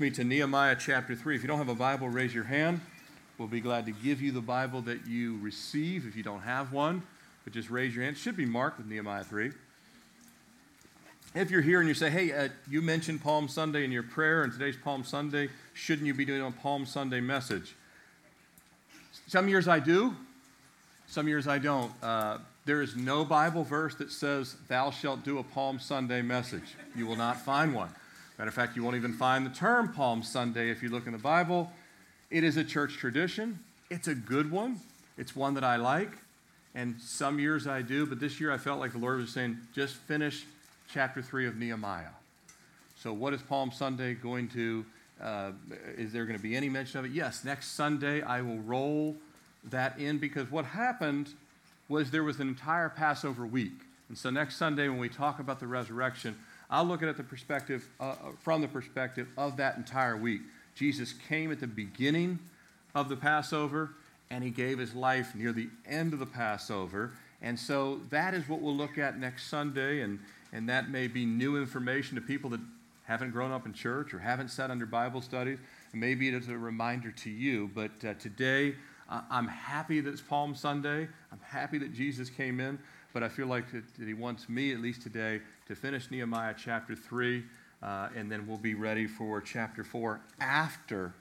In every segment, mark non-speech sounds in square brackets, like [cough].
me to Nehemiah chapter 3. If you don't have a Bible, raise your hand. We'll be glad to give you the Bible that you receive if you don't have one. But just raise your hand. It should be marked with Nehemiah 3. If you're here and you say, hey, uh, you mentioned Palm Sunday in your prayer, and today's Palm Sunday, shouldn't you be doing a Palm Sunday message? Some years I do, some years I don't. Uh, there is no Bible verse that says, Thou shalt do a Palm Sunday message. You will not find one. Matter of fact, you won't even find the term Palm Sunday if you look in the Bible. It is a church tradition. It's a good one. It's one that I like. And some years I do, but this year I felt like the Lord was saying, just finish chapter 3 of Nehemiah. So, what is Palm Sunday going to, uh, is there going to be any mention of it? Yes, next Sunday I will roll that in because what happened was there was an entire Passover week. And so, next Sunday when we talk about the resurrection, I'll look at it the perspective, uh, uh, from the perspective of that entire week. Jesus came at the beginning of the Passover, and he gave his life near the end of the Passover. And so that is what we'll look at next Sunday, and, and that may be new information to people that haven't grown up in church or haven't sat under Bible studies. maybe it is a reminder to you, but uh, today uh, I'm happy that it's Palm Sunday. I'm happy that Jesus came in, but I feel like that, that he wants me, at least today, to finish Nehemiah chapter 3, uh, and then we'll be ready for chapter 4 after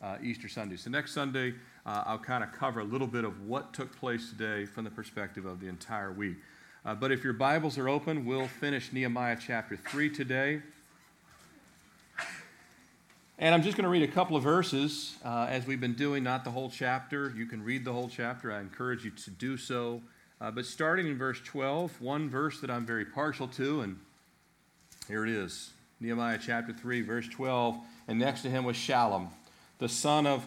uh, Easter Sunday. So next Sunday, uh, I'll kind of cover a little bit of what took place today from the perspective of the entire week. Uh, but if your Bibles are open, we'll finish Nehemiah chapter 3 today. And I'm just going to read a couple of verses uh, as we've been doing, not the whole chapter. You can read the whole chapter. I encourage you to do so. Uh, but starting in verse 12, one verse that I'm very partial to, and here it is Nehemiah chapter 3, verse 12. And next to him was Shallum, the son of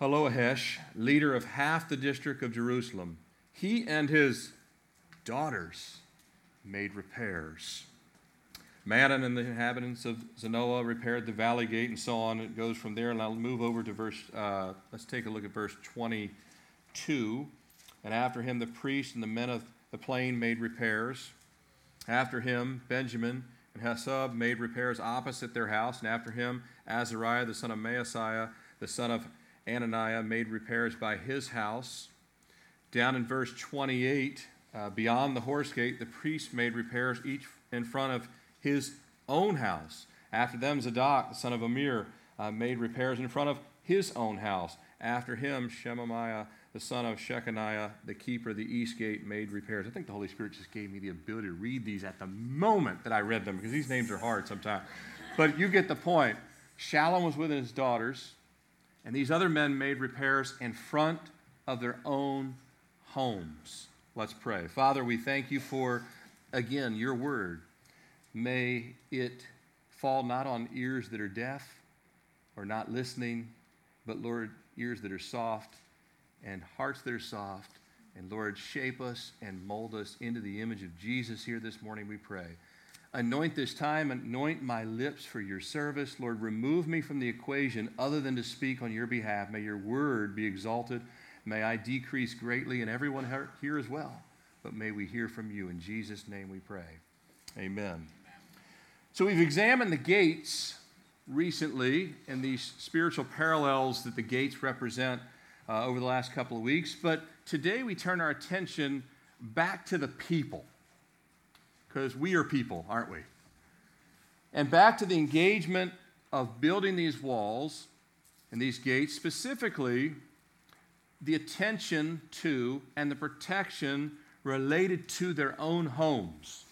Hallohesh, leader of half the district of Jerusalem. He and his daughters made repairs. Madon and the inhabitants of Zanoah repaired the valley gate and so on. It goes from there, and I'll move over to verse, uh, let's take a look at verse 22. And after him, the priests and the men of the plain made repairs. After him, Benjamin and Hasshub made repairs opposite their house. And after him, Azariah, the son of Maaseiah, the son of Ananiah, made repairs by his house. Down in verse 28, uh, beyond the horse gate, the priests made repairs each in front of his own house. After them, Zadok, the son of Amir, uh, made repairs in front of his own house. After him, Shemaiah, the son of Shechaniah, the keeper of the east gate, made repairs. I think the Holy Spirit just gave me the ability to read these at the moment that I read them because these names are hard sometimes. But you get the point. Shallum was with his daughters, and these other men made repairs in front of their own homes. Let's pray. Father, we thank you for, again, your word. May it fall not on ears that are deaf or not listening, but, Lord, ears that are soft and hearts that are soft. And Lord, shape us and mold us into the image of Jesus here this morning, we pray. Anoint this time, anoint my lips for your service. Lord, remove me from the equation other than to speak on your behalf. May your word be exalted. May I decrease greatly and everyone here as well. But may we hear from you. In Jesus' name we pray. Amen. So we've examined the gates recently and these spiritual parallels that the gates represent uh, over the last couple of weeks. But today we turn our attention back to the people, because we are people, aren't we? And back to the engagement of building these walls and these gates, specifically the attention to and the protection related to their own homes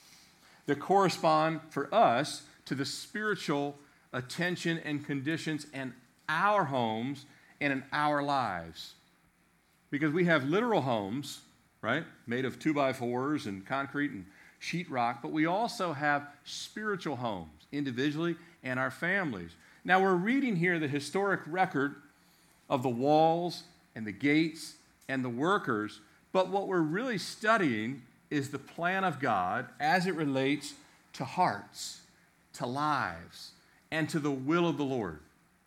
that correspond for us to the spiritual attention and conditions and our homes and in our lives. Because we have literal homes, right, made of two by fours and concrete and sheetrock, but we also have spiritual homes individually and our families. Now, we're reading here the historic record of the walls and the gates and the workers, but what we're really studying is the plan of God as it relates to hearts, to lives, and to the will of the Lord.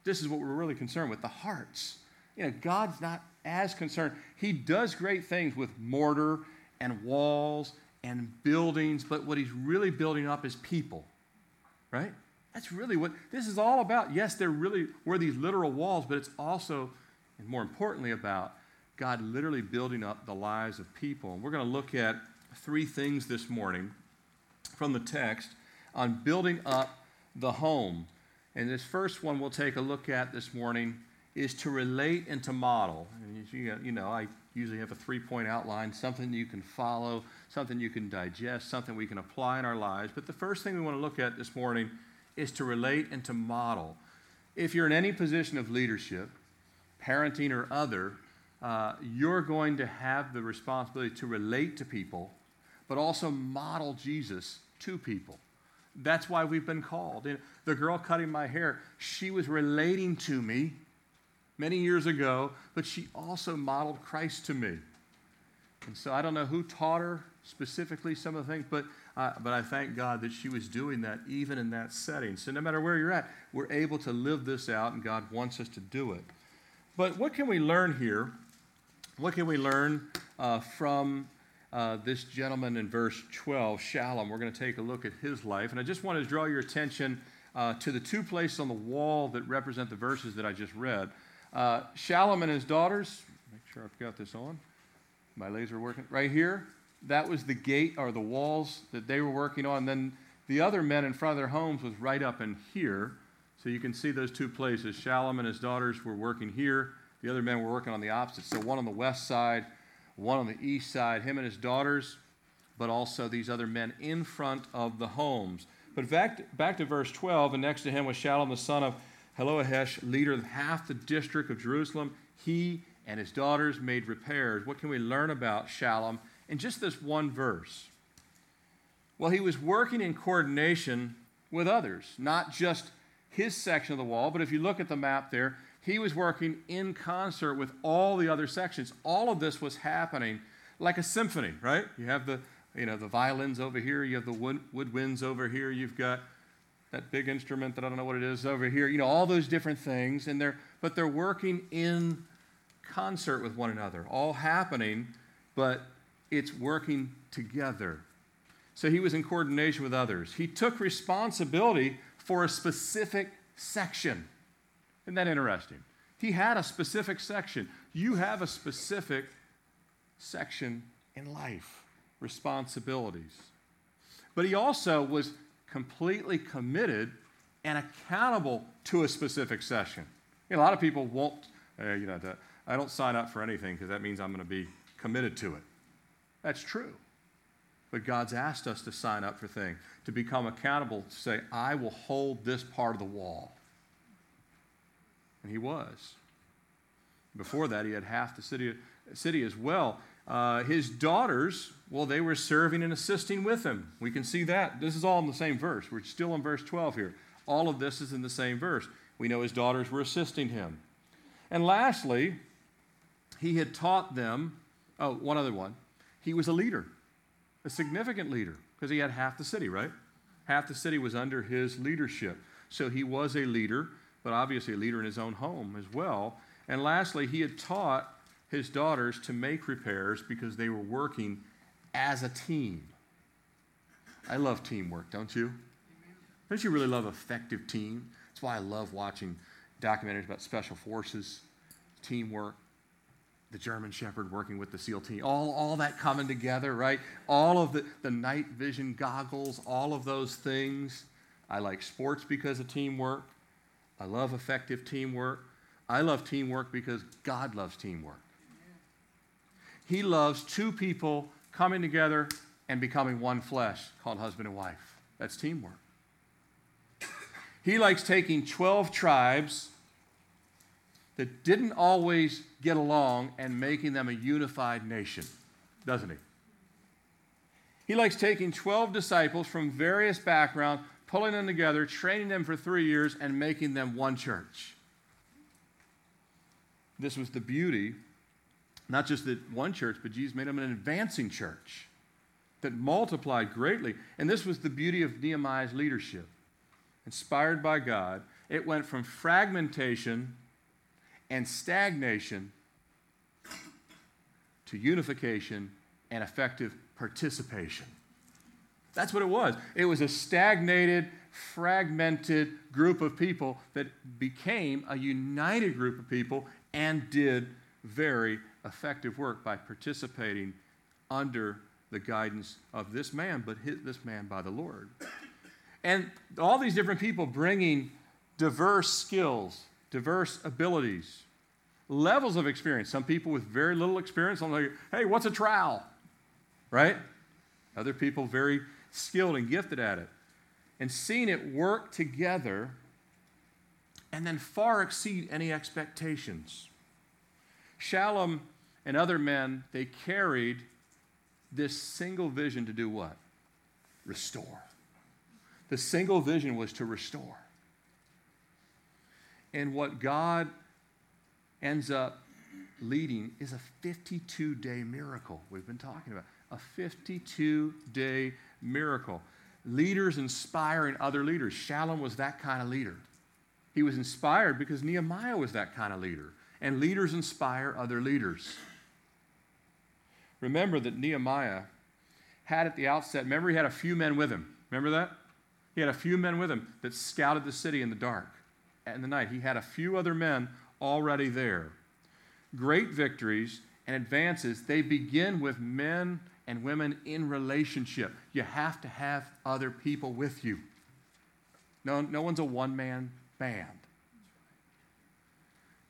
This is what we're really concerned with the hearts. You know, God's not as concerned. He does great things with mortar and walls and buildings, but what he's really building up is people, right? That's really what this is all about. Yes, there really were these literal walls, but it's also, and more importantly, about God literally building up the lives of people. And we're going to look at three things this morning from the text on building up the home. And this first one we'll take a look at this morning is to relate and to model. And you know, I usually have a three point outline, something you can follow, something you can digest, something we can apply in our lives. But the first thing we want to look at this morning is to relate and to model. If you're in any position of leadership, parenting or other, uh, you're going to have the responsibility to relate to people, but also model Jesus to people. That's why we've been called. And The girl cutting my hair, she was relating to me many years ago, but she also modeled Christ to me. And so I don't know who taught her specifically some of the things, but, uh, but I thank God that she was doing that even in that setting. So no matter where you're at, we're able to live this out, and God wants us to do it. But what can we learn here? What can we learn uh, from uh, this gentleman in verse 12, Shallum? We're going to take a look at his life. And I just want to draw your attention uh, to the two places on the wall that represent the verses that I just read. Uh, Shallum and his daughters, make sure I've got this on. My laser working. Right here, that was the gate or the walls that they were working on. Then the other men in front of their homes was right up in here. So you can see those two places. Shallum and his daughters were working here. The other men were working on the opposite. So one on the west side, one on the east side, him and his daughters, but also these other men in front of the homes. But back, back to verse 12, and next to him was Shallum the son of Hallohesh, leader of half the district of Jerusalem, he and his daughters made repairs. What can we learn about Shallum in just this one verse? Well, he was working in coordination with others, not just his section of the wall, but if you look at the map there, he was working in concert with all the other sections. All of this was happening like a symphony, right? You have the, you know, the violins over here, you have the wood, woodwinds over here, you've got that big instrument that I don't know what it is over here, you know, all those different things, and they're, but they're working in concert with one another, all happening, but it's working together. So he was in coordination with others. He took responsibility for a specific section. Isn't that interesting? He had a specific section. You have a specific section in life, responsibilities. But he also was completely committed and accountable to a specific session. You know, a lot of people won't, uh, you know, I don't sign up for anything because that means I'm going to be committed to it. That's true. But God's asked us to sign up for things, to become accountable, to say, I will hold this part of the wall. And he was. Before that, he had half the city, city as well. Uh, his daughters, well, they were serving and assisting with him. We can see that. This is all in the same verse. We're still in verse 12 here. All of this is in the same verse. We know his daughters were assisting him. And lastly, he had taught them, oh, one other one. He was a leader, a significant leader, because he had half the city, right? Half the city was under his leadership. So he was a leader, but obviously a leader in his own home as well. And lastly, he had taught his daughters to make repairs because they were working as a team. I love teamwork, don't you? Don't you really love effective team? That's why I love watching documentaries about special forces, teamwork, the German Shepherd working with the SEAL team, all, all that coming together, right? All of the, the night vision goggles, all of those things. I like sports because of teamwork. I love effective teamwork. I love teamwork because God loves teamwork. He loves two people coming together and becoming one flesh called husband and wife. That's teamwork. He likes taking 12 tribes that didn't always get along and making them a unified nation, doesn't he? He likes taking 12 disciples from various backgrounds, pulling them together, training them for three years, and making them one church. This was the beauty not just that one church, but Jesus made them an advancing church that multiplied greatly. And this was the beauty of Nehemiah's leadership. Inspired by God, it went from fragmentation and stagnation to unification and effective participation. That's what it was. It was a stagnated, fragmented group of people that became a united group of people and did very effective work by participating under the guidance of this man, but his, this man by the Lord. And all these different people bringing diverse skills, diverse abilities, levels of experience. Some people with very little experience, I'm like, hey, what's a trowel? Right? Other people very skilled and gifted at it. And seeing it work together and then far exceed any expectations. Shallum and other men, they carried this single vision to do what? Restore. The single vision was to restore. And what God ends up leading is a 52 day miracle we've been talking about. A 52 day miracle. Leaders inspiring other leaders. Shallum was that kind of leader. He was inspired because Nehemiah was that kind of leader. And leaders inspire other leaders. Remember that Nehemiah had at the outset, remember, he had a few men with him. Remember that? He had a few men with him that scouted the city in the dark in the night. He had a few other men already there. Great victories and advances, they begin with men and women in relationship. You have to have other people with you. No, no one's a one man band.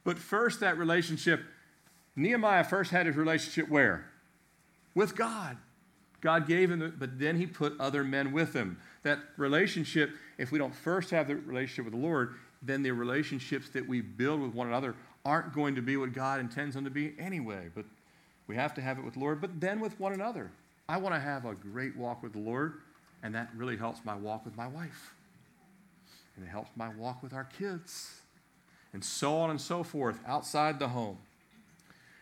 But first, that relationship, Nehemiah first had his relationship where? With God. God gave him, but then he put other men with him. That relationship, if we don't first have the relationship with the Lord, then the relationships that we build with one another aren't going to be what God intends them to be anyway. But we have to have it with the Lord, but then with one another. I want to have a great walk with the Lord, and that really helps my walk with my wife. And it helps my walk with our kids, and so on and so forth outside the home.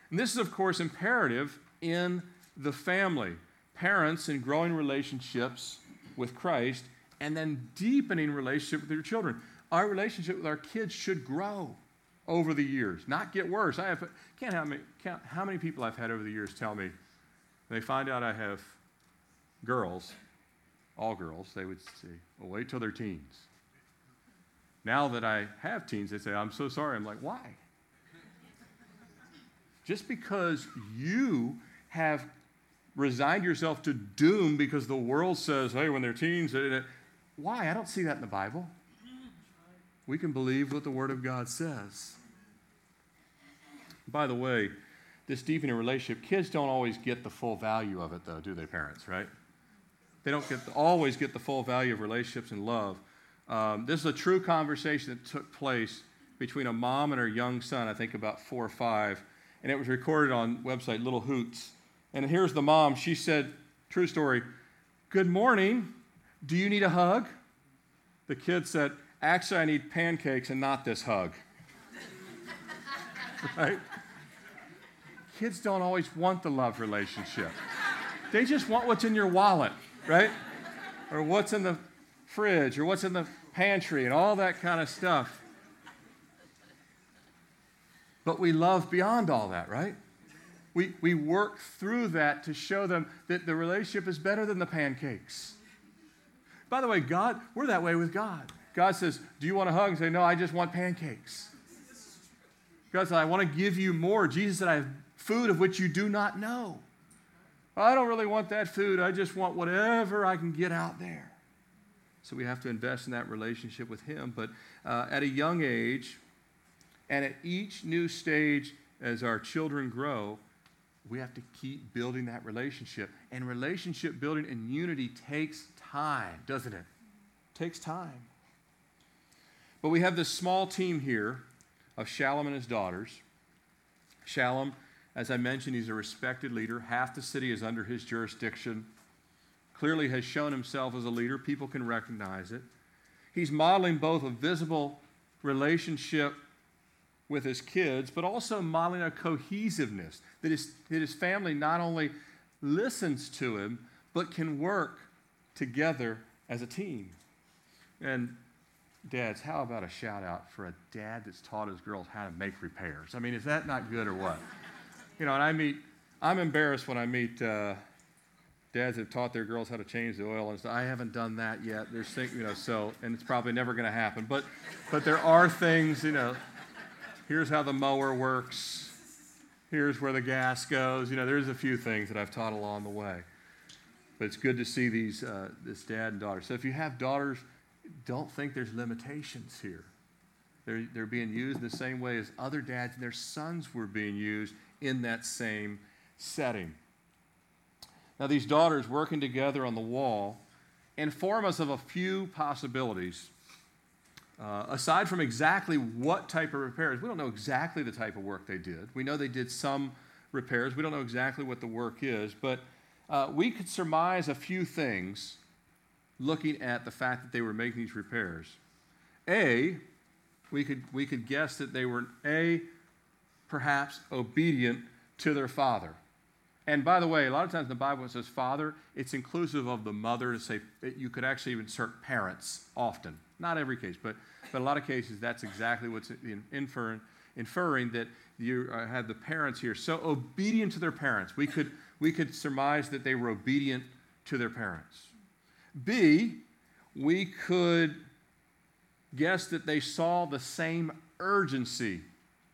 And this is, of course, imperative in the family. Parents in growing relationships with Christ and then deepening relationship with your children our relationship with our kids should grow over the years, not get worse. I have, can't many, count how many people I've had over the years tell me they find out I have girls, all girls, they would say, well, wait till they're teens. Now that I have teens, they say, I'm so sorry. I'm like, why? Just because you have resigned yourself to doom because the world says, hey, when they're teens, why? I don't see that in the Bible we can believe what the Word of God says. By the way, this deepening relationship, kids don't always get the full value of it, though, do they, parents, right? They don't get the, always get the full value of relationships and love. Um, this is a true conversation that took place between a mom and her young son, I think about four or five, and it was recorded on website Little Hoots. And here's the mom. She said, true story, Good morning. Do you need a hug? The kid said, Actually, I need pancakes and not this hug. [laughs] right? Kids don't always want the love relationship. They just want what's in your wallet, right? Or what's in the fridge, or what's in the pantry, and all that kind of stuff. But we love beyond all that, right? We, we work through that to show them that the relationship is better than the pancakes. By the way, God, we're that way with God. God says, Do you want a hug? And say, No, I just want pancakes. God said, I want to give you more. Jesus said, I have food of which you do not know. I don't really want that food. I just want whatever I can get out there. So we have to invest in that relationship with Him. But uh, at a young age, and at each new stage as our children grow, we have to keep building that relationship. And relationship building and unity takes time, doesn't it? it takes time. But we have this small team here of Shallum and his daughters. Shallum, as I mentioned, he's a respected leader. Half the city is under his jurisdiction. Clearly has shown himself as a leader. People can recognize it. He's modeling both a visible relationship with his kids, but also modeling a cohesiveness that his, that his family not only listens to him, but can work together as a team. And dads, how about a shout out for a dad that's taught his girls how to make repairs? I mean, is that not good or what? [laughs] You know, and I meet, I'm embarrassed when I meet uh, dads that have taught their girls how to change the oil and stuff. I haven't done that yet. There's things, you know, so and it's probably never going to happen. But but there are things, you know. Here's how the mower works. Here's where the gas goes. You know, there's a few things that I've taught along the way. But it's good to see these uh, this dad and daughter. So if you have daughters, don't think there's limitations here. They're, they're being used the same way as other dads and their sons were being used in that same setting. Now, these daughters working together on the wall inform us of a few possibilities. Uh, aside from exactly what type of repairs, we don't know exactly the type of work they did. We know they did some repairs. We don't know exactly what the work is, but uh, we could surmise a few things looking at the fact that they were making these repairs. A, we could, we could guess that they were, A, perhaps obedient to their father. And by the way, a lot of times in the Bible it says father, it's inclusive of the mother to say you could actually insert parents often. Not every case, but, but a lot of cases that's exactly what's inferring, inferring that you uh, have the parents here. So obedient to their parents. We could, we could surmise that they were obedient to their parents. B, we could guess that they saw the same urgency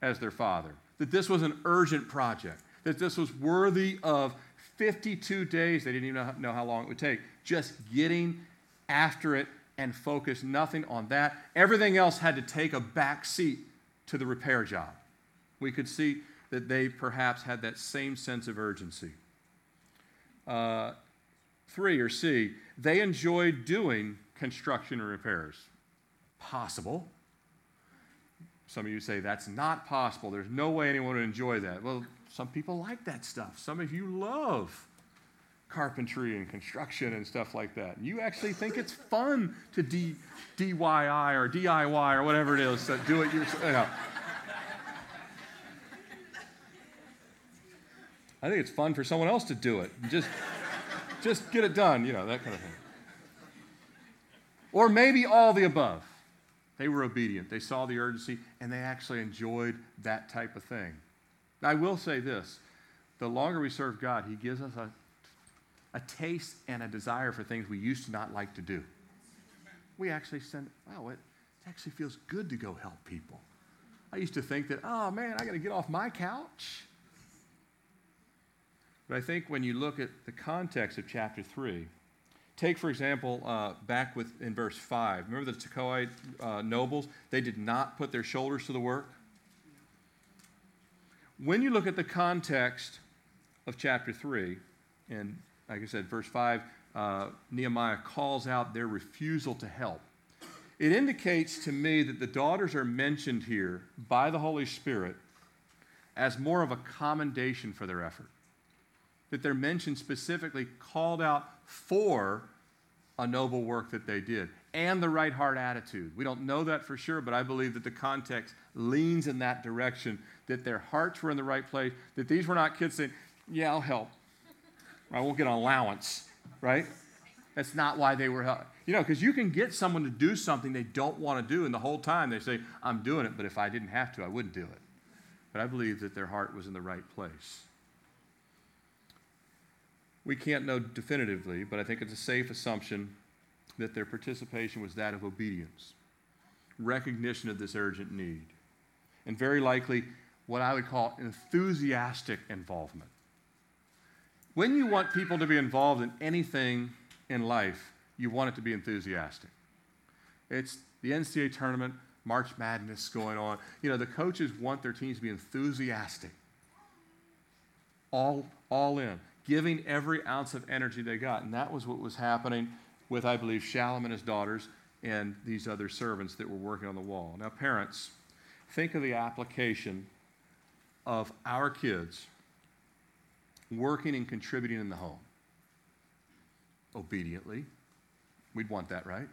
as their father, that this was an urgent project that this was worthy of 52 days. They didn't even know how long it would take. Just getting after it and focus nothing on that. Everything else had to take a back seat to the repair job. We could see that they perhaps had that same sense of urgency. Uh, three, or C, they enjoyed doing construction and repairs. Possible. Some of you say that's not possible. There's no way anyone would enjoy that. Well, some people like that stuff. Some of you love carpentry and construction and stuff like that. You actually think it's fun to D, DIY or DIY or whatever it is, to do it yourself. You know. I think it's fun for someone else to do it. Just, just get it done, you know, that kind of thing. Or maybe all the above. They were obedient. They saw the urgency and they actually enjoyed that type of thing. I will say this the longer we serve God, He gives us a, a taste and a desire for things we used to not like to do. We actually send, wow, it actually feels good to go help people. I used to think that, oh man, I got to get off my couch. But I think when you look at the context of chapter 3, take for example, uh, back with, in verse 5, remember the Tekoite uh, nobles? They did not put their shoulders to the work. When you look at the context of chapter 3, and like I said, verse 5, uh, Nehemiah calls out their refusal to help. It indicates to me that the daughters are mentioned here by the Holy Spirit as more of a commendation for their effort. That they're mentioned specifically, called out for a noble work that they did and the right heart attitude. We don't know that for sure, but I believe that the context leans in that direction that their hearts were in the right place, that these were not kids saying, Yeah, I'll help. I won't get an allowance, right? That's not why they were. You know, because you can get someone to do something they don't want to do, and the whole time they say, I'm doing it, but if I didn't have to, I wouldn't do it. But I believe that their heart was in the right place. We can't know definitively, but I think it's a safe assumption that their participation was that of obedience, recognition of this urgent need, and very likely what I would call enthusiastic involvement. When you want people to be involved in anything in life, you want it to be enthusiastic. It's the NCAA tournament, March Madness going on. You know, the coaches want their teams to be enthusiastic, all, all in, giving every ounce of energy they got. And that was what was happening with, I believe, Shallum and his daughters and these other servants that were working on the wall. Now, parents, think of the application of our kids working and contributing in the home obediently. We'd want that, right?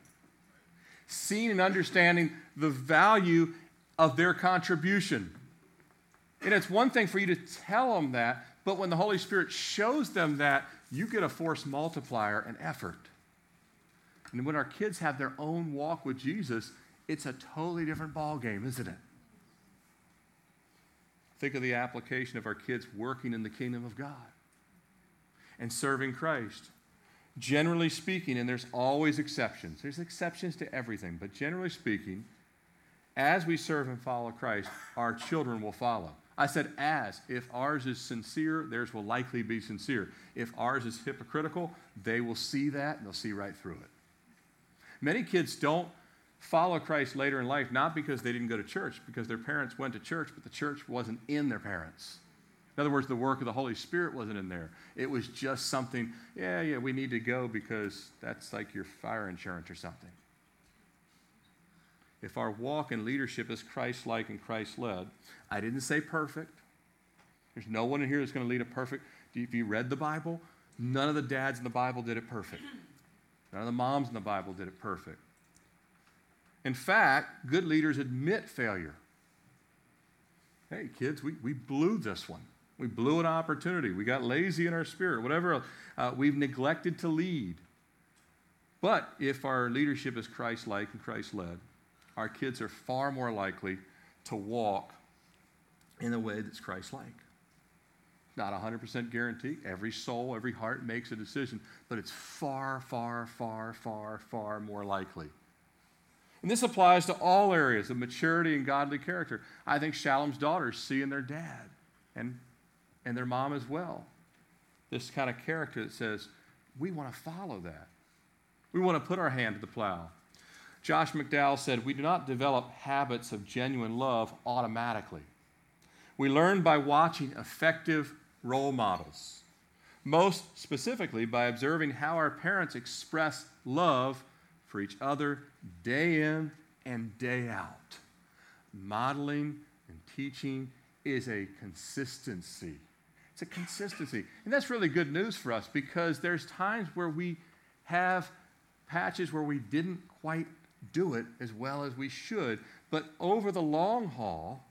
Seeing and understanding the value of their contribution. And it's one thing for you to tell them that, but when the Holy Spirit shows them that, you get a force multiplier and effort. And when our kids have their own walk with Jesus, it's a totally different ballgame, isn't it? Think of the application of our kids working in the kingdom of God and serving Christ. Generally speaking, and there's always exceptions, there's exceptions to everything, but generally speaking, as we serve and follow Christ, our children will follow. I said as. If ours is sincere, theirs will likely be sincere. If ours is hypocritical, they will see that and they'll see right through it. Many kids don't follow Christ later in life, not because they didn't go to church, because their parents went to church, but the church wasn't in their parents. In other words, the work of the Holy Spirit wasn't in there. It was just something, yeah, yeah, we need to go because that's like your fire insurance or something. If our walk in leadership is Christ like and Christ led, I didn't say perfect. There's no one in here that's going to lead a perfect. If you read the Bible, none of the dads in the Bible did it perfect. None of the moms in the Bible did it perfect. In fact, good leaders admit failure. Hey, kids, we, we blew this one. We blew an opportunity. We got lazy in our spirit, whatever. Uh, we've neglected to lead. But if our leadership is Christ like and Christ led, our kids are far more likely to walk in a way that's Christ like. Not 100% guarantee. Every soul, every heart makes a decision, but it's far, far, far, far, far more likely. And this applies to all areas of maturity and godly character. I think Shallum's daughters see in their dad and and their mom as well. This kind of character that says, we want to follow that. We want to put our hand to the plow. Josh McDowell said, We do not develop habits of genuine love automatically. We learn by watching effective role models, most specifically by observing how our parents express love for each other day in and day out. Modeling and teaching is a consistency. It's a consistency. And that's really good news for us because there's times where we have patches where we didn't quite do it as well as we should. But over the long haul,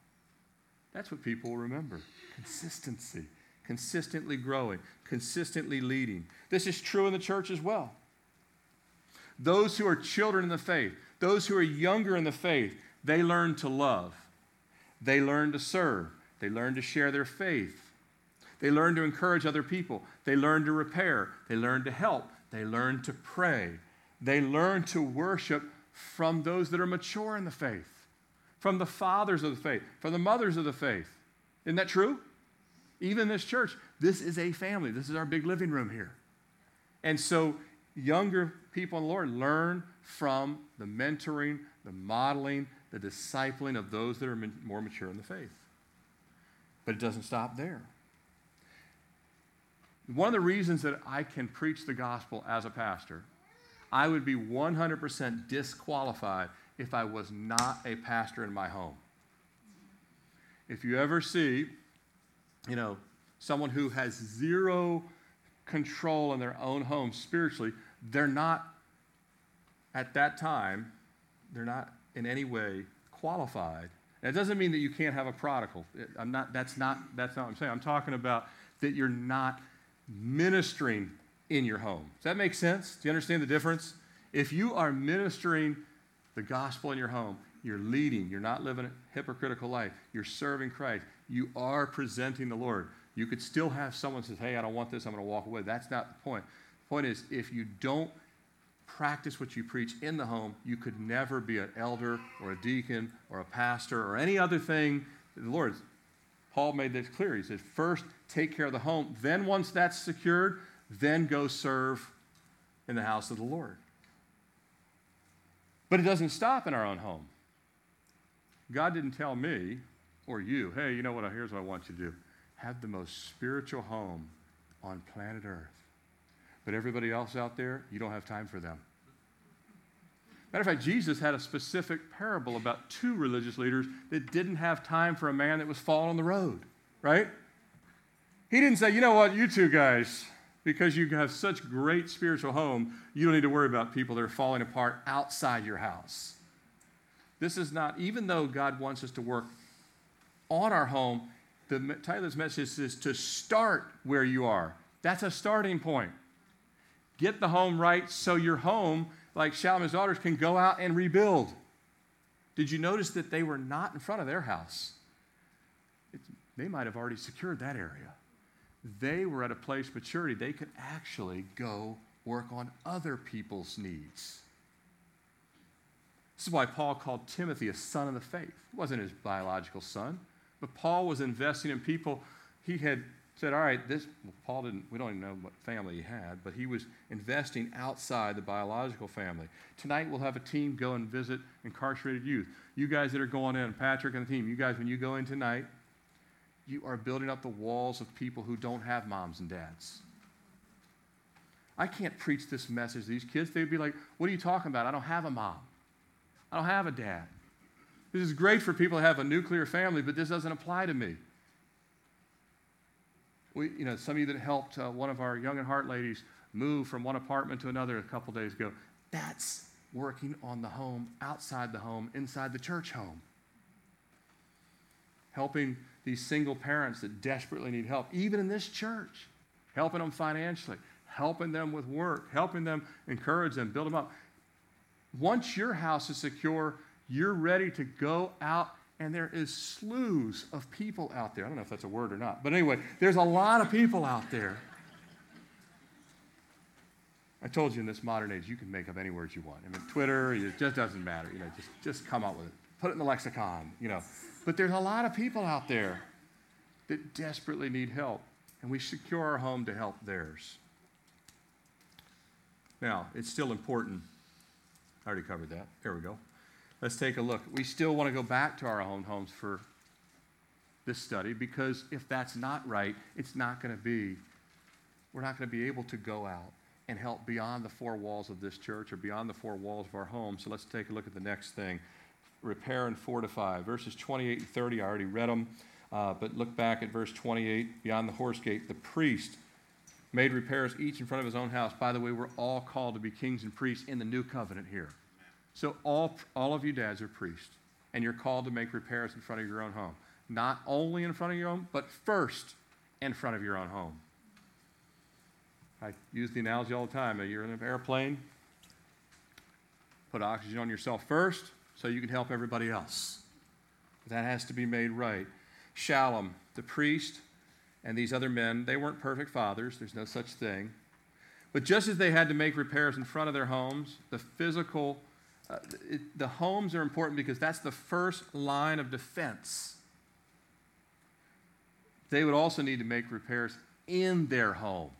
that's what people remember consistency, consistently growing, consistently leading. This is true in the church as well. Those who are children in the faith, those who are younger in the faith, they learn to love, they learn to serve, they learn to share their faith, they learn to encourage other people. They learn to repair. They learn to help. They learn to pray. They learn to worship from those that are mature in the faith, from the fathers of the faith, from the mothers of the faith. Isn't that true? Even this church, this is a family. This is our big living room here. And so, younger people in the Lord learn from the mentoring, the modeling, the discipling of those that are more mature in the faith. But it doesn't stop there. One of the reasons that I can preach the gospel as a pastor, I would be 100% disqualified if I was not a pastor in my home. If you ever see, you know, someone who has zero control in their own home spiritually, they're not, at that time, they're not in any way qualified. It doesn't mean that you can't have a prodigal. I'm not, that's, not, that's not what I'm saying. I'm talking about that you're not ministering in your home. Does that make sense? Do you understand the difference? If you are ministering the gospel in your home, you're leading, you're not living a hypocritical life, you're serving Christ, you are presenting the Lord. You could still have someone says, "Hey, I don't want this. I'm going to walk away." That's not the point. The point is, if you don't practice what you preach in the home, you could never be an elder or a deacon or a pastor or any other thing. The Lord Paul made this clear. He said, first take care of the home. Then, once that's secured, then go serve in the house of the Lord. But it doesn't stop in our own home. God didn't tell me or you, hey, you know what? Here's what I want you to do have the most spiritual home on planet Earth. But everybody else out there, you don't have time for them. Matter of fact, Jesus had a specific parable about two religious leaders that didn't have time for a man that was falling on the road, right? He didn't say, you know what, you two guys, because you have such great spiritual home, you don't need to worry about people that are falling apart outside your house. This is not, even though God wants us to work on our home, the this message is to start where you are. That's a starting point. Get the home right so your home like Shallum's daughters, can go out and rebuild. Did you notice that they were not in front of their house? It, they might have already secured that area. They were at a place of maturity. They could actually go work on other people's needs. This is why Paul called Timothy a son of the faith. It wasn't his biological son, but Paul was investing in people. He had said, All right, this, well, Paul didn't, we don't even know what family he had, but he was investing outside the biological family. Tonight we'll have a team go and visit incarcerated youth. You guys that are going in, Patrick and the team, you guys, when you go in tonight, you are building up the walls of people who don't have moms and dads. I can't preach this message to these kids. They'd be like, What are you talking about? I don't have a mom. I don't have a dad. This is great for people to have a nuclear family, but this doesn't apply to me. We, you know, some of you that helped uh, one of our young and heart ladies move from one apartment to another a couple days ago, that's working on the home, outside the home, inside the church home. Helping these single parents that desperately need help, even in this church, helping them financially, helping them with work, helping them encourage them, build them up. Once your house is secure, you're ready to go out, and there is slews of people out there. I don't know if that's a word or not, but anyway, there's a lot of people out there. I told you in this modern age, you can make up any words you want. I mean, Twitter, it just doesn't matter. You know, just, just come up with it. Put it in the lexicon, you know. But there's a lot of people out there that desperately need help, and we secure our home to help theirs. Now, it's still important. I already covered that. There we go. Let's take a look. We still want to go back to our own homes for this study because if that's not right, it's not going to be, we're not going to be able to go out and help beyond the four walls of this church or beyond the four walls of our home. So let's take a look at the next thing repair and fortify. Verses 28 and 30, I already read them, uh, but look back at verse 28 beyond the horse gate. The priest made repairs each in front of his own house. By the way, we're all called to be kings and priests in the new covenant here. So all, all of you dads are priests, and you're called to make repairs in front of your own home. Not only in front of your home, but first in front of your own home. I use the analogy all the time. You're in an airplane, put oxygen on yourself first so you can help everybody else. That has to be made right. Shallum, the priest, and these other men, they weren't perfect fathers. There's no such thing. But just as they had to make repairs in front of their homes, the physical, uh, it, the homes are important because that's the first line of defense. They would also need to make repairs in their home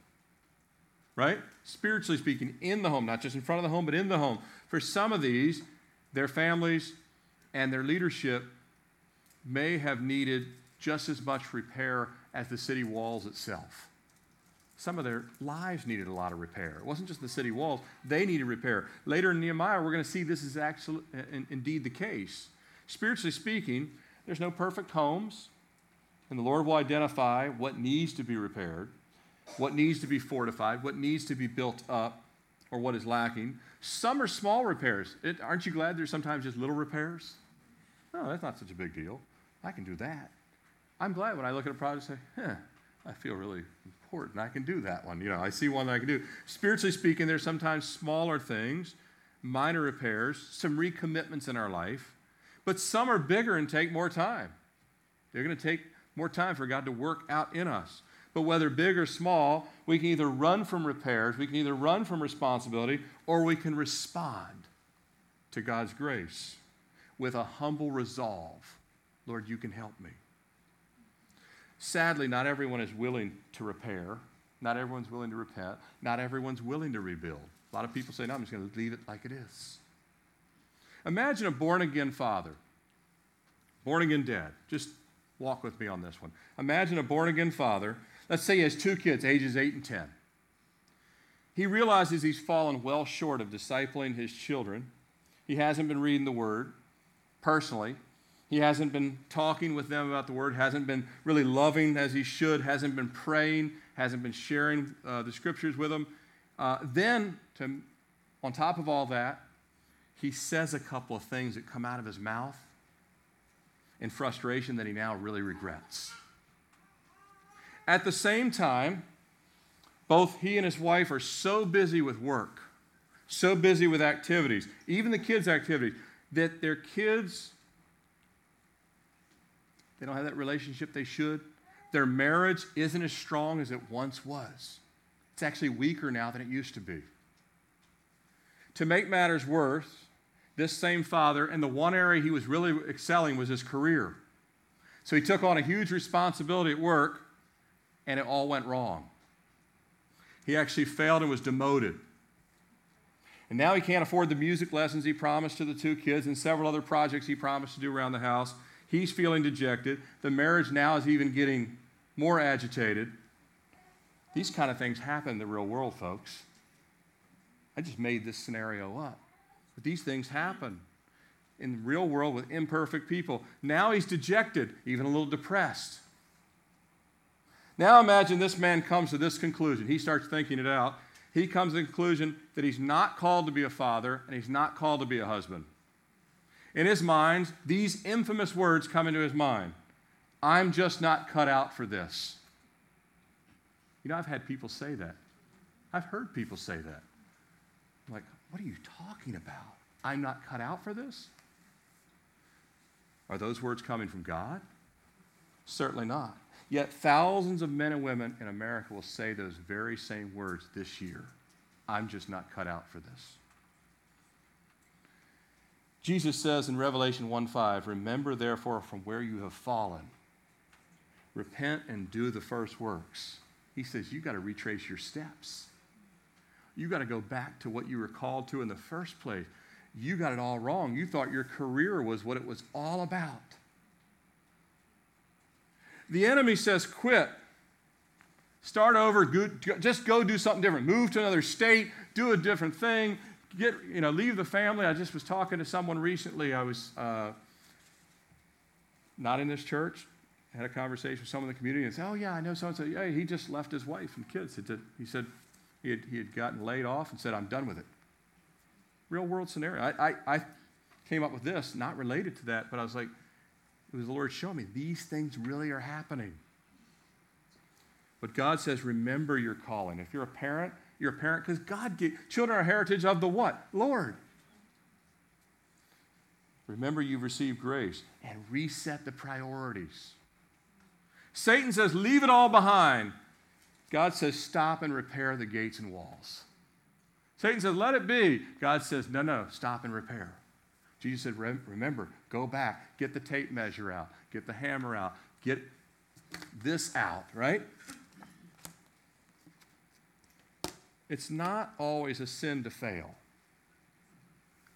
right? Spiritually speaking, in the home, not just in front of the home, but in the home. For some of these, their families and their leadership may have needed just as much repair as the city walls itself. Some of their lives needed a lot of repair. It wasn't just the city walls, they needed repair. Later in Nehemiah, we're going to see this is actually uh, in, indeed the case. Spiritually speaking, there's no perfect homes, and the Lord will identify what needs to be repaired what needs to be fortified, what needs to be built up, or what is lacking. Some are small repairs. It, aren't you glad there's sometimes just little repairs? No, that's not such a big deal. I can do that. I'm glad when I look at a project and say, huh, I feel really important. I can do that one. You know, I see one that I can do. Spiritually speaking, there's sometimes smaller things, minor repairs, some recommitments in our life, but some are bigger and take more time. They're going to take more time for God to work out in us. But whether big or small, we can either run from repairs, we can either run from responsibility, or we can respond to God's grace with a humble resolve Lord, you can help me. Sadly, not everyone is willing to repair. Not everyone's willing to repent. Not everyone's willing to rebuild. A lot of people say, no, I'm just going to leave it like it is. Imagine a born again father, born again dad. Just walk with me on this one. Imagine a born again father Let's say he has two kids, ages 8 and 10. He realizes he's fallen well short of discipling his children. He hasn't been reading the Word personally. He hasn't been talking with them about the Word, hasn't been really loving as he should, hasn't been praying, hasn't been sharing uh, the Scriptures with them. Uh, then, to, on top of all that, he says a couple of things that come out of his mouth in frustration that he now really regrets. At the same time, both he and his wife are so busy with work, so busy with activities, even the kids' activities, that their kids, they don't have that relationship they should. Their marriage isn't as strong as it once was. It's actually weaker now than it used to be. to make matters worse, this same father, and the one area he was really excelling was his career. So he took on a huge responsibility at work, and it all went wrong. He actually failed and was demoted. And now he can't afford the music lessons he promised to the two kids and several other projects he promised to do around the house. He's feeling dejected. The marriage now is even getting more agitated. These kind of things happen in the real world, folks. I just made this scenario up. But these things happen in the real world with imperfect people. Now he's dejected, even a little depressed. Now imagine this man comes to this conclusion. He starts thinking it out. He comes to the conclusion that he's not called to be a father and he's not called to be a husband. In his mind, these infamous words come into his mind I'm just not cut out for this. You know, I've had people say that. I've heard people say that. I'm like, what are you talking about? I'm not cut out for this? Are those words coming from God? Certainly not. Yet thousands of men and women in America will say those very same words this year. I'm just not cut out for this. Jesus says in Revelation 1:5, "Remember therefore from where you have fallen. Repent and do the first works." He says you got to retrace your steps. You got to go back to what you were called to in the first place. You got it all wrong. You thought your career was what it was all about. The enemy says, quit. Start over, just go do something different. Move to another state, do a different thing, get, you know, leave the family. I just was talking to someone recently. I was uh, not in this church, had a conversation with someone in the community and said, Oh, yeah, I know someone. so. Yeah, he just left his wife and kids. He said he had, he had gotten laid off and said, I'm done with it. Real world scenario. I, I, I came up with this, not related to that, but I was like, it was the Lord showing me these things really are happening. But God says, remember your calling. If you're a parent, you're a parent because God gave children are heritage of the what? Lord. Remember you've received grace and reset the priorities. Satan says, leave it all behind. God says, stop and repair the gates and walls. Satan says, let it be. God says, no, no, stop and repair. Jesus said, remember, go back, get the tape measure out, get the hammer out, get this out, right? It's not always a sin to fail.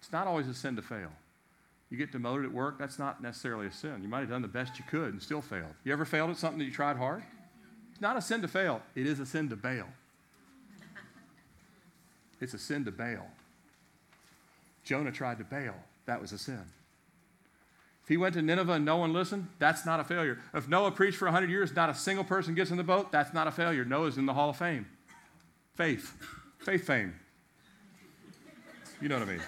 It's not always a sin to fail. You get demoted at work, that's not necessarily a sin. You might have done the best you could and still failed. You ever failed at something that you tried hard? It's not a sin to fail, it is a sin to bail. It's a sin to bail. Jonah tried to bail. That was a sin. If he went to Nineveh and no one listened, that's not a failure. If Noah preached for 100 years, not a single person gets in the boat, that's not a failure. Noah's in the Hall of Fame. Faith. Faith fame. You know what I mean.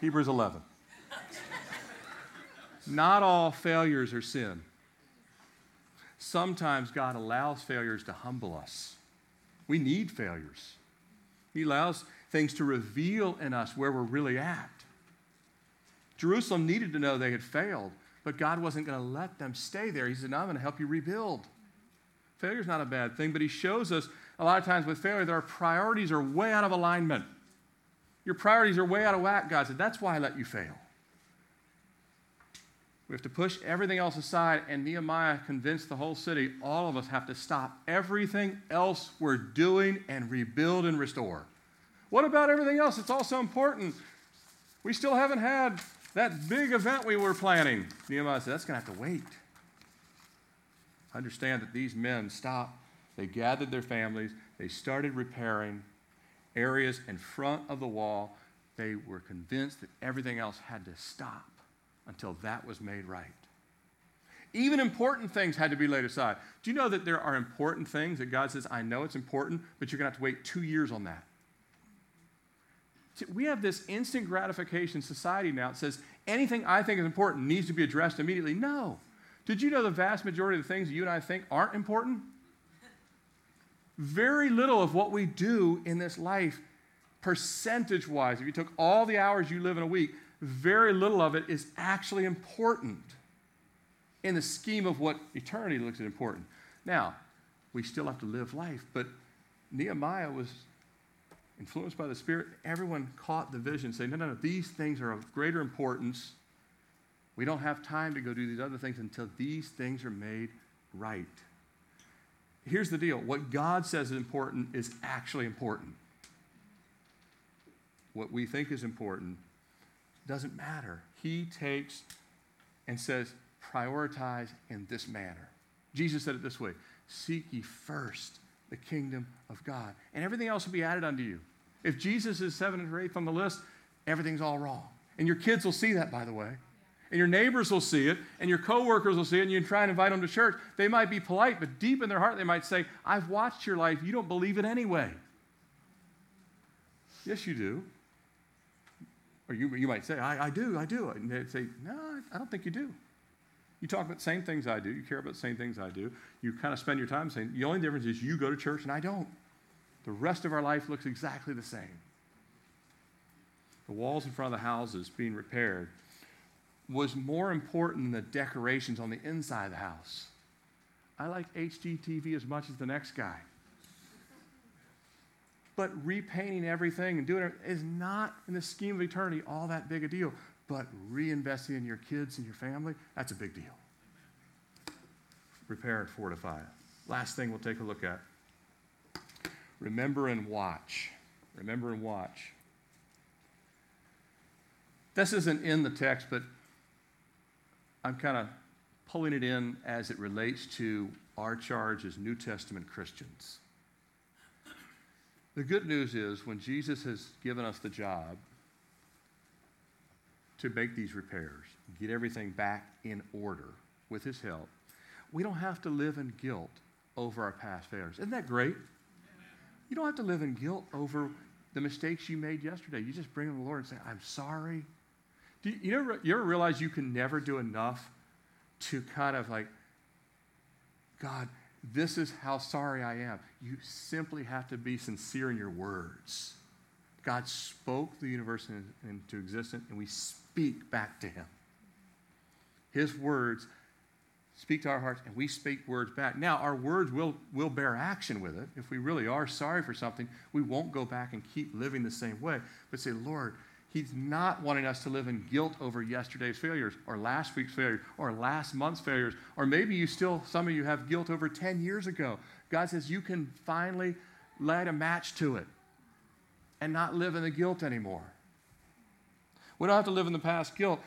Hebrews 11. Not all failures are sin. Sometimes God allows failures to humble us. We need failures. He allows things to reveal in us where we're really at. Jerusalem needed to know they had failed, but God wasn't going to let them stay there. He said, no, I'm going to help you rebuild. Failure is not a bad thing, but He shows us a lot of times with failure that our priorities are way out of alignment. Your priorities are way out of whack, God said. That's why I let you fail. We have to push everything else aside, and Nehemiah convinced the whole city all of us have to stop everything else we're doing and rebuild and restore. What about everything else? It's also important. We still haven't had that big event we were planning. Nehemiah said, That's going to have to wait. Understand that these men stopped. They gathered their families. They started repairing areas in front of the wall. They were convinced that everything else had to stop until that was made right. Even important things had to be laid aside. Do you know that there are important things that God says, I know it's important, but you're going to have to wait two years on that? We have this instant gratification society now that says anything I think is important needs to be addressed immediately. No. Did you know the vast majority of the things you and I think aren't important? Very little of what we do in this life, percentage wise, if you took all the hours you live in a week, very little of it is actually important in the scheme of what eternity looks at important. Now, we still have to live life, but Nehemiah was influenced by the Spirit, everyone caught the vision, saying, no, no, no, these things are of greater importance. We don't have time to go do these other things until these things are made right. Here's the deal what God says is important is actually important. What we think is important doesn't matter. He takes and says, prioritize in this manner. Jesus said it this way Seek ye first the kingdom of God, and everything else will be added unto you. If Jesus is seventh or eighth on the list, everything's all wrong. And your kids will see that, by the way. And your neighbors will see it, and your coworkers will see it, and you try and invite them to church. They might be polite, but deep in their heart, they might say, I've watched your life. You don't believe it anyway. Yes, you do. Or you, you might say, I, I do, I do. And they'd say, No, I don't think you do. You talk about the same things I do. You care about the same things I do. You kind of spend your time saying, the only difference is you go to church and I don't. The rest of our life looks exactly the same. The walls in front of the houses being repaired was more important than the decorations on the inside of the house. I like HGTV as much as the next guy. But repainting everything and doing it is not, in the scheme of eternity, all that big a deal. But reinvesting in your kids and your family, that's a big deal. Repair and fortify. Last thing we'll take a look at. Remember and watch. Remember and watch. This isn't in the text, but I'm kind of pulling it in as it relates to our charge as New Testament Christians. The good news is when Jesus has given us the job to make these repairs, get everything back in order with his help, we don't have to live in guilt over our past failures. Isn't that great? You don't have to live in guilt over the mistakes you made yesterday. You just bring them to the Lord and say, I'm sorry. Do you, you, ever, you ever realize you can never do enough to kind of like, God, this is how sorry I am. You simply have to be sincere in your words. God spoke the universe into existence, and we speak back to Him. His words speak to our hearts, and we speak words back. Now, our words will, will bear action with it. If we really are sorry for something, we won't go back and keep living the same way, but say, Lord, He's not wanting us to live in guilt over yesterday's failures or last week's failures or last month's failures. Or maybe you still, some of you have guilt over 10 years ago. God says you can finally light a match to it and not live in the guilt anymore. We don't have to live in the past guilt,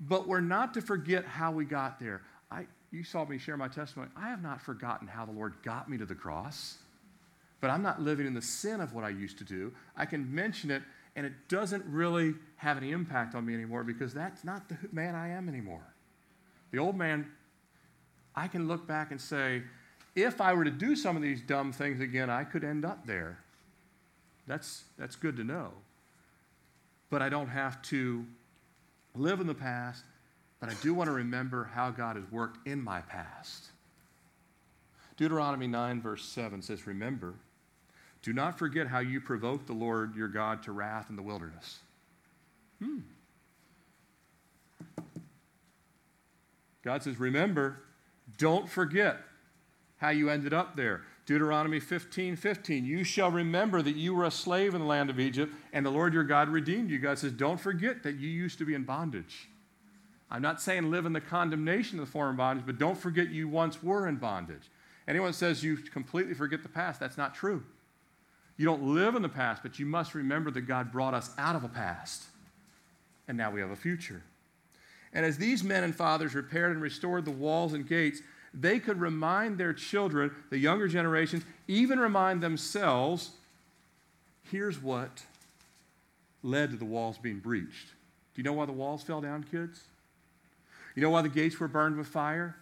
but we're not to forget how we got there. I, you saw me share my testimony. I have not forgotten how the Lord got me to the cross, but I'm not living in the sin of what I used to do. I can mention it and it doesn't really have any impact on me anymore because that's not the man I am anymore. The old man, I can look back and say, if I were to do some of these dumb things again, I could end up there. That's, that's good to know. But I don't have to live in the past, but I do want to remember how God has worked in my past. Deuteronomy 9, verse 7 says, Remember, do not forget how you provoked the Lord your God to wrath in the wilderness. Hmm. God says, Remember, don't forget how you ended up there. Deuteronomy 15 15. You shall remember that you were a slave in the land of Egypt, and the Lord your God redeemed you. God says, Don't forget that you used to be in bondage. I'm not saying live in the condemnation of the former bondage, but don't forget you once were in bondage. Anyone says you completely forget the past, that's not true. You don't live in the past, but you must remember that God brought us out of a past. And now we have a future. And as these men and fathers repaired and restored the walls and gates, they could remind their children, the younger generations, even remind themselves here's what led to the walls being breached. Do you know why the walls fell down, kids? You know why the gates were burned with fire?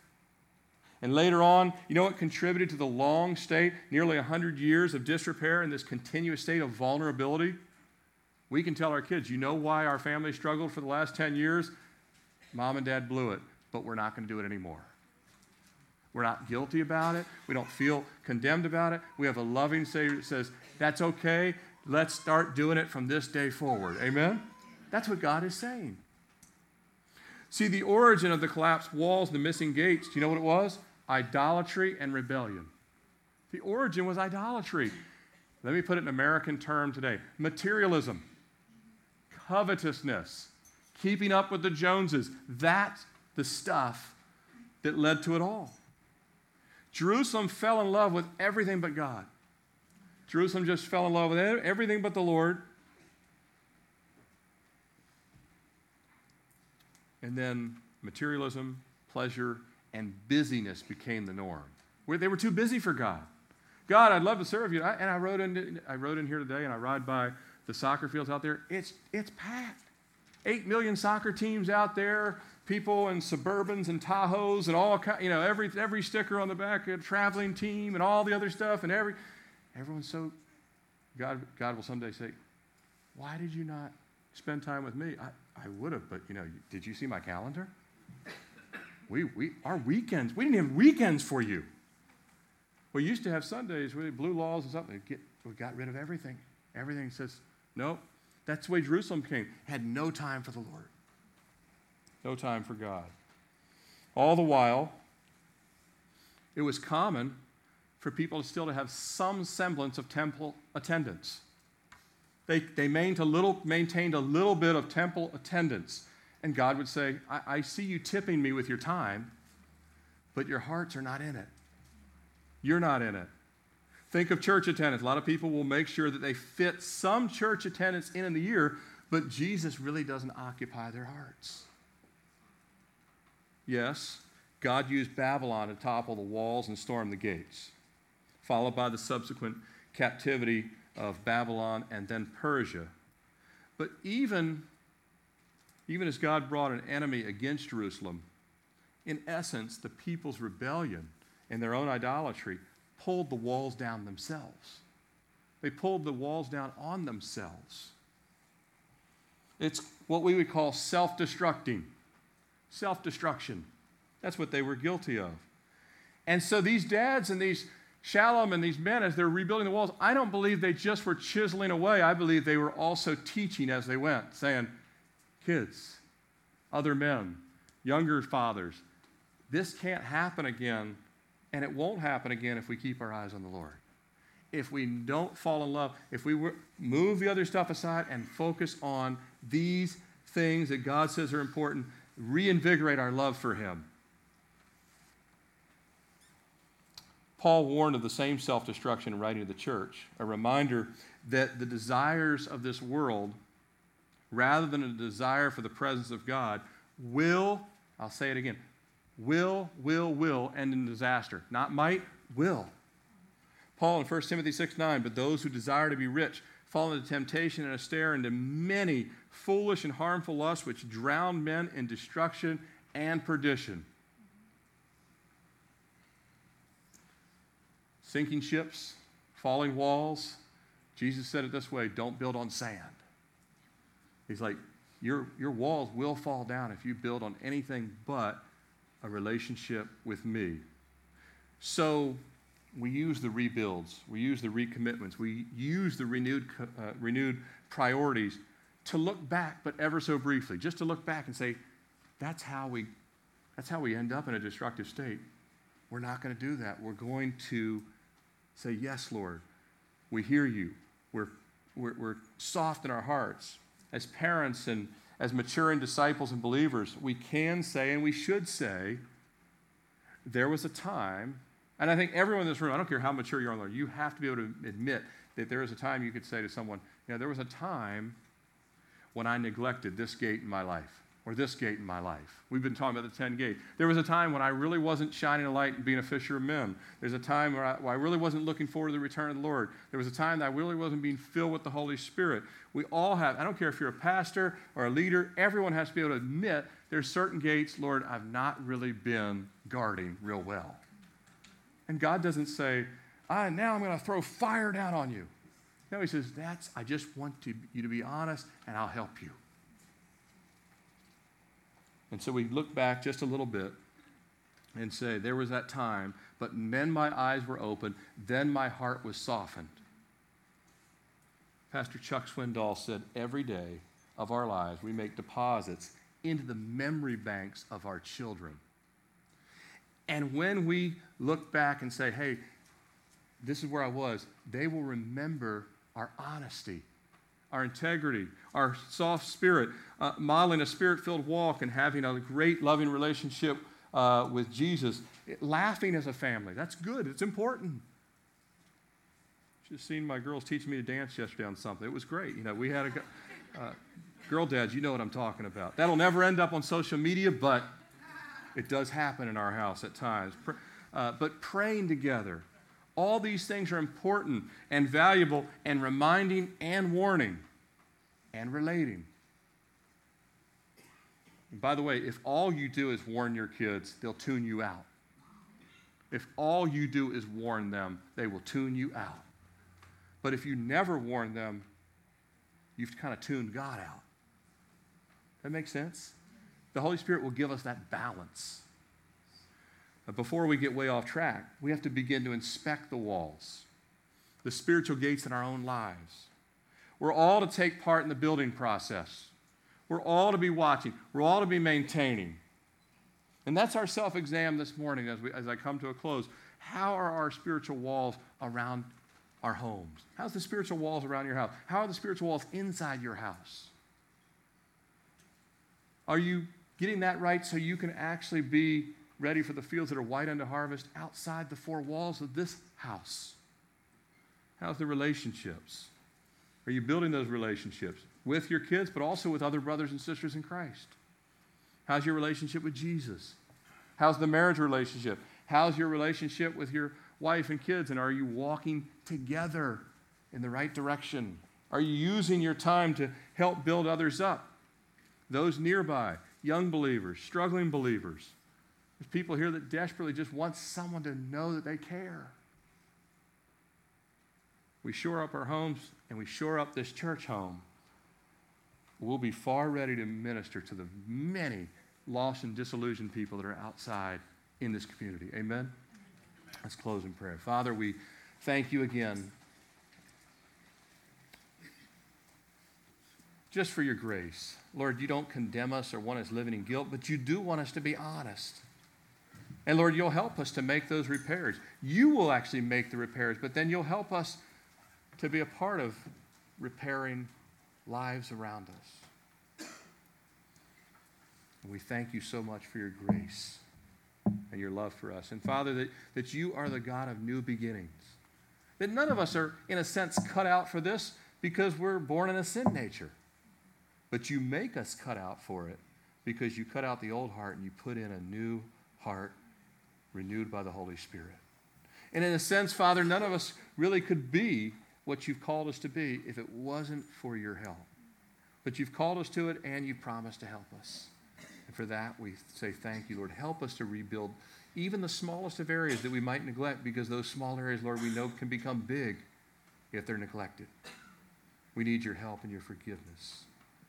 And later on, you know what contributed to the long state, nearly 100 years of disrepair and this continuous state of vulnerability? We can tell our kids, you know why our family struggled for the last 10 years? Mom and dad blew it, but we're not going to do it anymore. We're not guilty about it. We don't feel condemned about it. We have a loving Savior that says, that's okay. Let's start doing it from this day forward. Amen? That's what God is saying. See, the origin of the collapsed walls and the missing gates, do you know what it was? idolatry and rebellion. The origin was idolatry. Let me put it in American term today materialism, covetousness, keeping up with the Joneses. That's the stuff that led to it all. Jerusalem fell in love with everything but God. Jerusalem just fell in love with everything but the Lord. And then materialism, pleasure, and busyness became the norm. Where they were too busy for God. God, I'd love to serve you. and I rode, in, I rode in here today and I ride by the soccer fields out there. It's, it's packed. Eight million soccer teams out there, people in Suburbans and Tahoes and all, you know, every, every sticker on the back, a traveling team and all the other stuff. And every, everyone's so, God, God will someday say, why did you not spend time with me? I, I would have, but, you know, did you see my calendar? We, we, our weekends, we didn't have weekends for you. We used to have Sundays with blue laws and something. Get, we got rid of everything. Everything says, nope. That's the way Jerusalem came. Had no time for the Lord, no time for God. All the while, it was common for people still to have some semblance of temple attendance. They, they maintained, a little, maintained a little bit of temple attendance. And God would say, I, I see you tipping me with your time, but your hearts are not in it. You're not in it. Think of church attendance. A lot of people will make sure that they fit some church attendance in in the year, but Jesus really doesn't occupy their hearts. Yes, God used Babylon to topple the walls and storm the gates, followed by the subsequent captivity of Babylon and then Persia. But even, even as God brought an enemy against Jerusalem, in essence, the people's rebellion and their own idolatry, pulled the walls down themselves. They pulled the walls down on themselves. It's what we would call self destructing, self destruction. That's what they were guilty of. And so these dads and these Shallum and these men, as they're rebuilding the walls, I don't believe they just were chiseling away. I believe they were also teaching as they went, saying, kids, other men, younger fathers, this can't happen again and it won't happen again if we keep our eyes on the Lord. If we don't fall in love, if we move the other stuff aside and focus on these things that God says are important, reinvigorate our love for Him. Paul warned of the same self destruction in writing to the church, a reminder that the desires of this world, rather than a desire for the presence of God, will, I'll say it again, will, will, will end in disaster. Not might, will. Paul in 1 Timothy 6 9, but those who desire to be rich fall into temptation and a stare into many foolish and harmful lusts which drown men in destruction and perdition. Sinking ships, falling walls. Jesus said it this way don't build on sand. He's like, your, your walls will fall down if you build on anything but a relationship with me. So we use the rebuilds, we use the recommitments, we use the renewed, uh, renewed priorities to look back, but ever so briefly, just to look back and say, that's how we, that's how we end up in a destructive state. We're not going to do that. We're going to say, Yes, Lord, we hear you. We're, we're, we're soft in our hearts. As parents and as maturing disciples and believers, we can say and we should say, there was a time, and I think everyone in this room, I don't care how mature you are, Lord, you have to be able to admit that there was a time you could say to someone, you know, there was a time when I neglected this gate in my life or this gate in my life. We've been talking about the 10 gate. There was a time when I really wasn't shining a light and being a fisher of men. There's a time where I, where I, really wasn't looking forward to the return of the Lord. There was a time that I really wasn't being filled with the Holy Spirit. We all have, I don't care if you're a pastor or a leader, everyone has to be able to admit there's certain gates, Lord, I've not really been guarding real well. And God doesn't say, ah, now I'm going to throw fire down on you. No, He says, that's, I just want to, you to be honest and I'll help you. And so we look back just a little bit and say, There was that time, but then my eyes were open, then my heart was softened. Pastor Chuck Swindoll said, Every day of our lives, we make deposits into the memory banks of our children. And when we look back and say, Hey, this is where I was. They will remember our honesty, our integrity, our soft spirit, uh, modeling a spirit filled walk and having a great, loving relationship uh, with Jesus. Laughing as a family. That's good, it's important. Just seen my girls teaching me to dance yesterday on something. It was great. You know, we had a uh, girl dads, you know what I'm talking about. That'll never end up on social media, but it does happen in our house at times. Uh, but praying together, all these things are important and valuable and reminding and warning and relating. And by the way, if all you do is warn your kids, they'll tune you out. If all you do is warn them, they will tune you out. But if you never warn them, you've kind of tuned God out. That makes sense? The Holy Spirit will give us that balance. Before we get way off track, we have to begin to inspect the walls, the spiritual gates in our own lives. We're all to take part in the building process. We're all to be watching. We're all to be maintaining. And that's our self exam this morning as, we, as I come to a close. How are our spiritual walls around our homes? How's the spiritual walls around your house? How are the spiritual walls inside your house? Are you getting that right so you can actually be ready for the fields that are white unto harvest outside the four walls of this house? How's the relationships? Are you building those relationships with your kids, but also with other brothers and sisters in Christ? How's your relationship with Jesus? How's the marriage relationship? How's your relationship with your wife and kids? And are you walking together in the right direction? Are you using your time to help build others up? Those nearby, young believers, struggling believers. There's people here that desperately just want someone to know that they care. We shore up our homes and we shore up this church home. We'll be far ready to minister to the many lost and disillusioned people that are outside in this community. Amen? Let's close in prayer. Father, we thank you again just for your grace. Lord, you don't condemn us or want us living in guilt, but you do want us to be honest. And Lord, you'll help us to make those repairs. You will actually make the repairs, but then you'll help us to be a part of repairing lives around us. And we thank you so much for your grace and your love for us. And Father, that, that you are the God of new beginnings. That none of us are, in a sense, cut out for this because we're born in a sin nature. But you make us cut out for it because you cut out the old heart and you put in a new heart renewed by the Holy Spirit. And in a sense, Father, none of us really could be what you've called us to be if it wasn't for your help. But you've called us to it and you promised to help us. And for that, we say thank you, Lord. Help us to rebuild even the smallest of areas that we might neglect because those small areas, Lord, we know can become big if they're neglected. We need your help and your forgiveness.